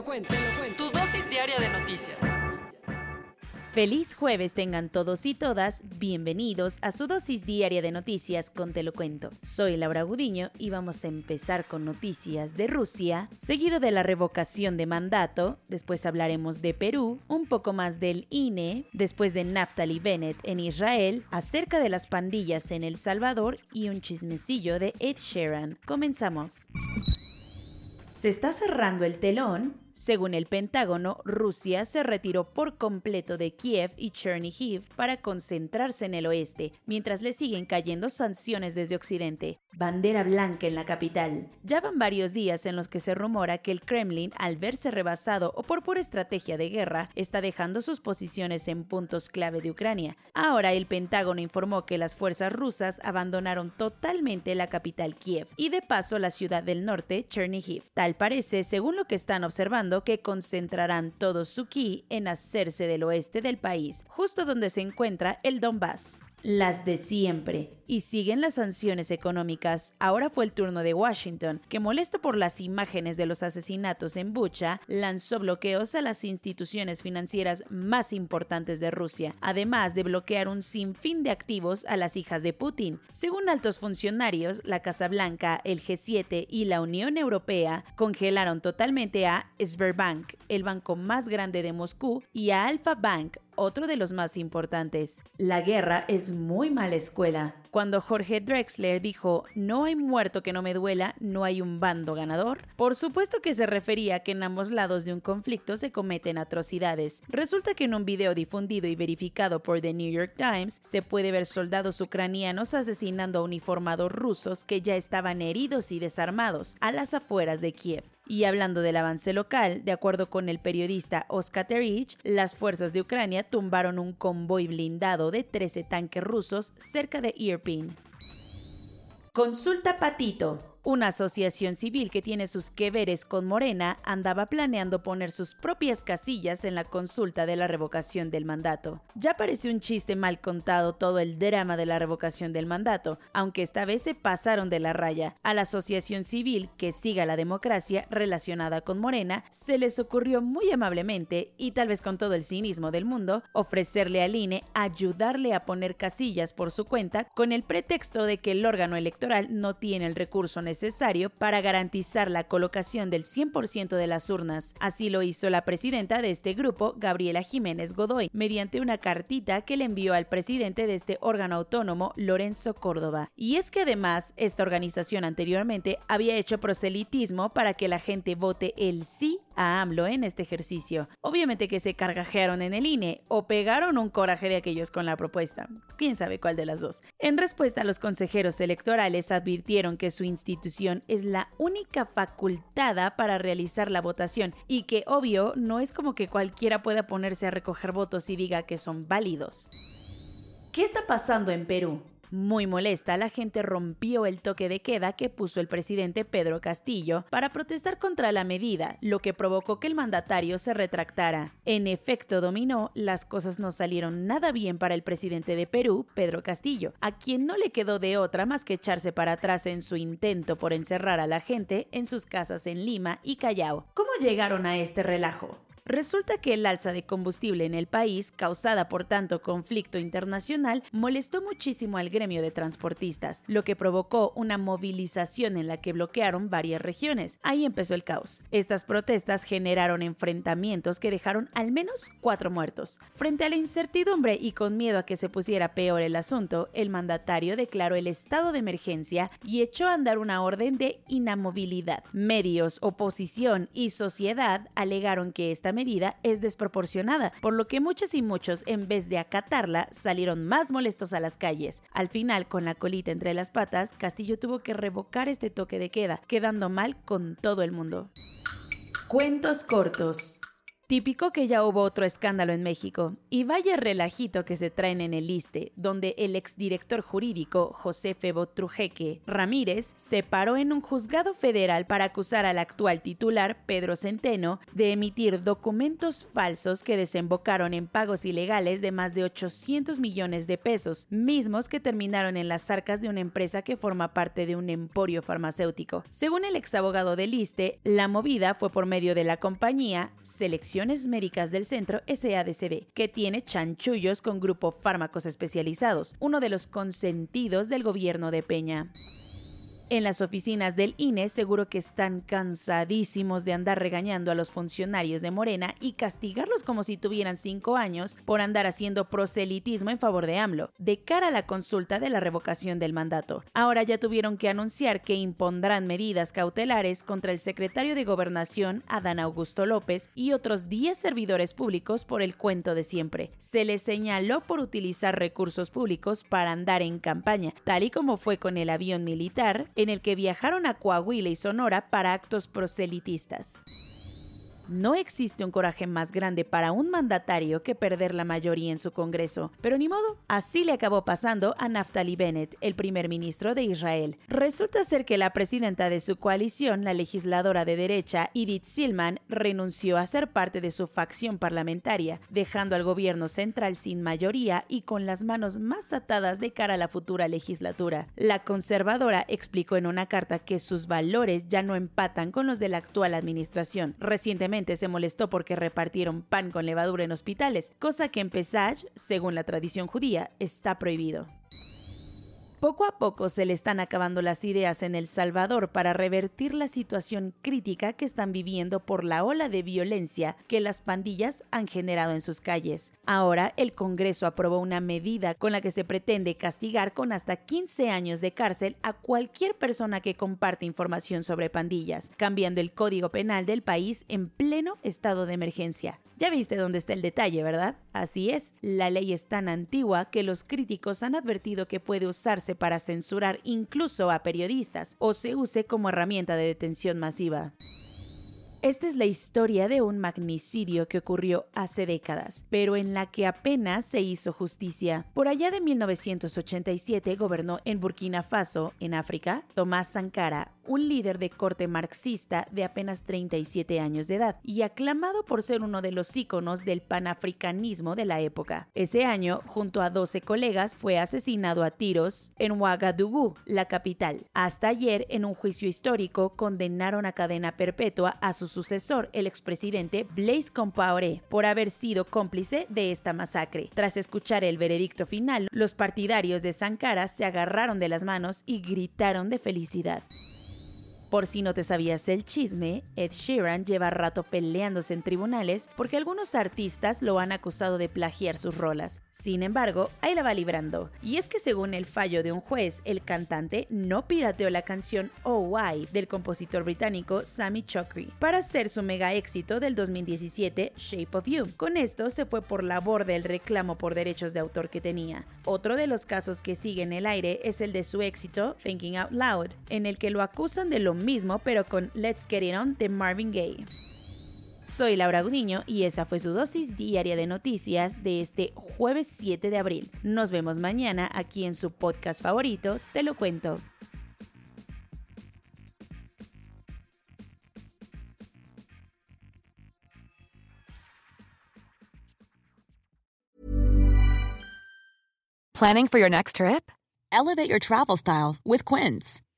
Lo cuento, te lo cuento. Tu dosis diaria de noticias. Feliz jueves tengan todos y todas, bienvenidos a su dosis diaria de noticias con Te lo cuento. Soy Laura Gudiño y vamos a empezar con noticias de Rusia, seguido de la revocación de mandato, después hablaremos de Perú, un poco más del INE, después de Naftali Bennett en Israel, acerca de las pandillas en El Salvador y un chismecillo de Ed Sheeran. Comenzamos. Se está cerrando el telón según el Pentágono, Rusia se retiró por completo de Kiev y Chernihiv para concentrarse en el oeste, mientras le siguen cayendo sanciones desde Occidente. Bandera blanca en la capital. Ya van varios días en los que se rumora que el Kremlin, al verse rebasado o por pura estrategia de guerra, está dejando sus posiciones en puntos clave de Ucrania. Ahora el Pentágono informó que las fuerzas rusas abandonaron totalmente la capital Kiev y de paso la ciudad del norte, Chernihiv. Tal parece, según lo que están observando, que concentrarán todo su ki en hacerse del oeste del país, justo donde se encuentra el Donbass las de siempre. Y siguen las sanciones económicas. Ahora fue el turno de Washington, que molesto por las imágenes de los asesinatos en Bucha, lanzó bloqueos a las instituciones financieras más importantes de Rusia, además de bloquear un sinfín de activos a las hijas de Putin. Según altos funcionarios, la Casa Blanca, el G7 y la Unión Europea congelaron totalmente a Sberbank, el banco más grande de Moscú, y a Alfa Bank, otro de los más importantes. La guerra es muy mala escuela. Cuando Jorge Drexler dijo, no hay muerto que no me duela, no hay un bando ganador, por supuesto que se refería a que en ambos lados de un conflicto se cometen atrocidades. Resulta que en un video difundido y verificado por The New York Times se puede ver soldados ucranianos asesinando a uniformados rusos que ya estaban heridos y desarmados a las afueras de Kiev. Y hablando del avance local, de acuerdo con el periodista Oskar Terich, las fuerzas de Ucrania tumbaron un convoy blindado de 13 tanques rusos cerca de Irpin. Consulta Patito. Una asociación civil que tiene sus que veres con Morena andaba planeando poner sus propias casillas en la consulta de la revocación del mandato. Ya parece un chiste mal contado todo el drama de la revocación del mandato, aunque esta vez se pasaron de la raya. A la asociación civil que siga la democracia relacionada con Morena, se les ocurrió muy amablemente, y tal vez con todo el cinismo del mundo, ofrecerle al INE ayudarle a poner casillas por su cuenta con el pretexto de que el órgano electoral no tiene el recurso necesario necesario para garantizar la colocación del 100% de las urnas. Así lo hizo la presidenta de este grupo, Gabriela Jiménez Godoy, mediante una cartita que le envió al presidente de este órgano autónomo, Lorenzo Córdoba. Y es que además, esta organización anteriormente había hecho proselitismo para que la gente vote el sí a AMLO en este ejercicio. Obviamente que se cargajearon en el INE o pegaron un coraje de aquellos con la propuesta. Quién sabe cuál de las dos. En respuesta, los consejeros electorales advirtieron que su institución es la única facultada para realizar la votación y que obvio no es como que cualquiera pueda ponerse a recoger votos y diga que son válidos. ¿Qué está pasando en Perú? Muy molesta, la gente rompió el toque de queda que puso el presidente Pedro Castillo para protestar contra la medida, lo que provocó que el mandatario se retractara. En efecto dominó, las cosas no salieron nada bien para el presidente de Perú, Pedro Castillo, a quien no le quedó de otra más que echarse para atrás en su intento por encerrar a la gente en sus casas en Lima y Callao. ¿Cómo llegaron a este relajo? Resulta que el alza de combustible en el país, causada por tanto conflicto internacional, molestó muchísimo al gremio de transportistas, lo que provocó una movilización en la que bloquearon varias regiones. Ahí empezó el caos. Estas protestas generaron enfrentamientos que dejaron al menos cuatro muertos. Frente a la incertidumbre y con miedo a que se pusiera peor el asunto, el mandatario declaró el estado de emergencia y echó a andar una orden de inamovilidad. Medios, oposición y sociedad alegaron que esta medida es desproporcionada, por lo que muchos y muchos, en vez de acatarla, salieron más molestos a las calles. Al final, con la colita entre las patas, Castillo tuvo que revocar este toque de queda, quedando mal con todo el mundo. Cuentos cortos. Típico que ya hubo otro escándalo en México. Y vaya relajito que se traen en el liste, donde el exdirector jurídico José Febo Trujeque Ramírez se paró en un juzgado federal para acusar al actual titular, Pedro Centeno, de emitir documentos falsos que desembocaron en pagos ilegales de más de 800 millones de pesos, mismos que terminaron en las arcas de una empresa que forma parte de un emporio farmacéutico. Según el exabogado del liste, la movida fue por medio de la compañía Selección Médicas del Centro SADCB, que tiene chanchullos con Grupo Fármacos Especializados, uno de los consentidos del gobierno de Peña. En las oficinas del INE seguro que están cansadísimos de andar regañando a los funcionarios de Morena y castigarlos como si tuvieran cinco años por andar haciendo proselitismo en favor de AMLO, de cara a la consulta de la revocación del mandato. Ahora ya tuvieron que anunciar que impondrán medidas cautelares contra el secretario de Gobernación, Adán Augusto López, y otros 10 servidores públicos por el cuento de siempre. Se les señaló por utilizar recursos públicos para andar en campaña, tal y como fue con el avión militar, en el que viajaron a Coahuila y Sonora para actos proselitistas. No existe un coraje más grande para un mandatario que perder la mayoría en su Congreso, pero ni modo, así le acabó pasando a Naftali Bennett, el primer ministro de Israel. Resulta ser que la presidenta de su coalición, la legisladora de derecha, Edith Silman, renunció a ser parte de su facción parlamentaria, dejando al gobierno central sin mayoría y con las manos más atadas de cara a la futura legislatura. La conservadora explicó en una carta que sus valores ya no empatan con los de la actual administración. Recientemente se molestó porque repartieron pan con levadura en hospitales, cosa que en Pesach, según la tradición judía, está prohibido. Poco a poco se le están acabando las ideas en El Salvador para revertir la situación crítica que están viviendo por la ola de violencia que las pandillas han generado en sus calles. Ahora el Congreso aprobó una medida con la que se pretende castigar con hasta 15 años de cárcel a cualquier persona que comparte información sobre pandillas, cambiando el código penal del país en pleno estado de emergencia. Ya viste dónde está el detalle, ¿verdad? Así es, la ley es tan antigua que los críticos han advertido que puede usarse para censurar incluso a periodistas o se use como herramienta de detención masiva. Esta es la historia de un magnicidio que ocurrió hace décadas, pero en la que apenas se hizo justicia. Por allá de 1987 gobernó en Burkina Faso, en África, Tomás Sankara, un líder de corte marxista de apenas 37 años de edad y aclamado por ser uno de los íconos del panafricanismo de la época. Ese año, junto a 12 colegas, fue asesinado a tiros en Ouagadougou, la capital. Hasta ayer, en un juicio histórico, condenaron a cadena perpetua a su sucesor, el expresidente Blaise Compaoré, por haber sido cómplice de esta masacre. Tras escuchar el veredicto final, los partidarios de Sankara se agarraron de las manos y gritaron de felicidad. Por si no te sabías el chisme, Ed Sheeran lleva rato peleándose en tribunales porque algunos artistas lo han acusado de plagiar sus rolas. Sin embargo, ahí la va librando. Y es que según el fallo de un juez, el cantante no pirateó la canción Oh Why del compositor británico Sammy Chokri para hacer su mega éxito del 2017 Shape of You. Con esto se fue por la borda el reclamo por derechos de autor que tenía. Otro de los casos que sigue en el aire es el de su éxito Thinking Out Loud, en el que lo acusan de lo mismo, pero con Let's Get It On de Marvin Gaye. Soy Laura Gudiño y esa fue su dosis diaria de noticias de este jueves 7 de abril. Nos vemos mañana aquí en su podcast favorito, Te lo cuento. Planning for your next trip? Elevate your travel style with Quince.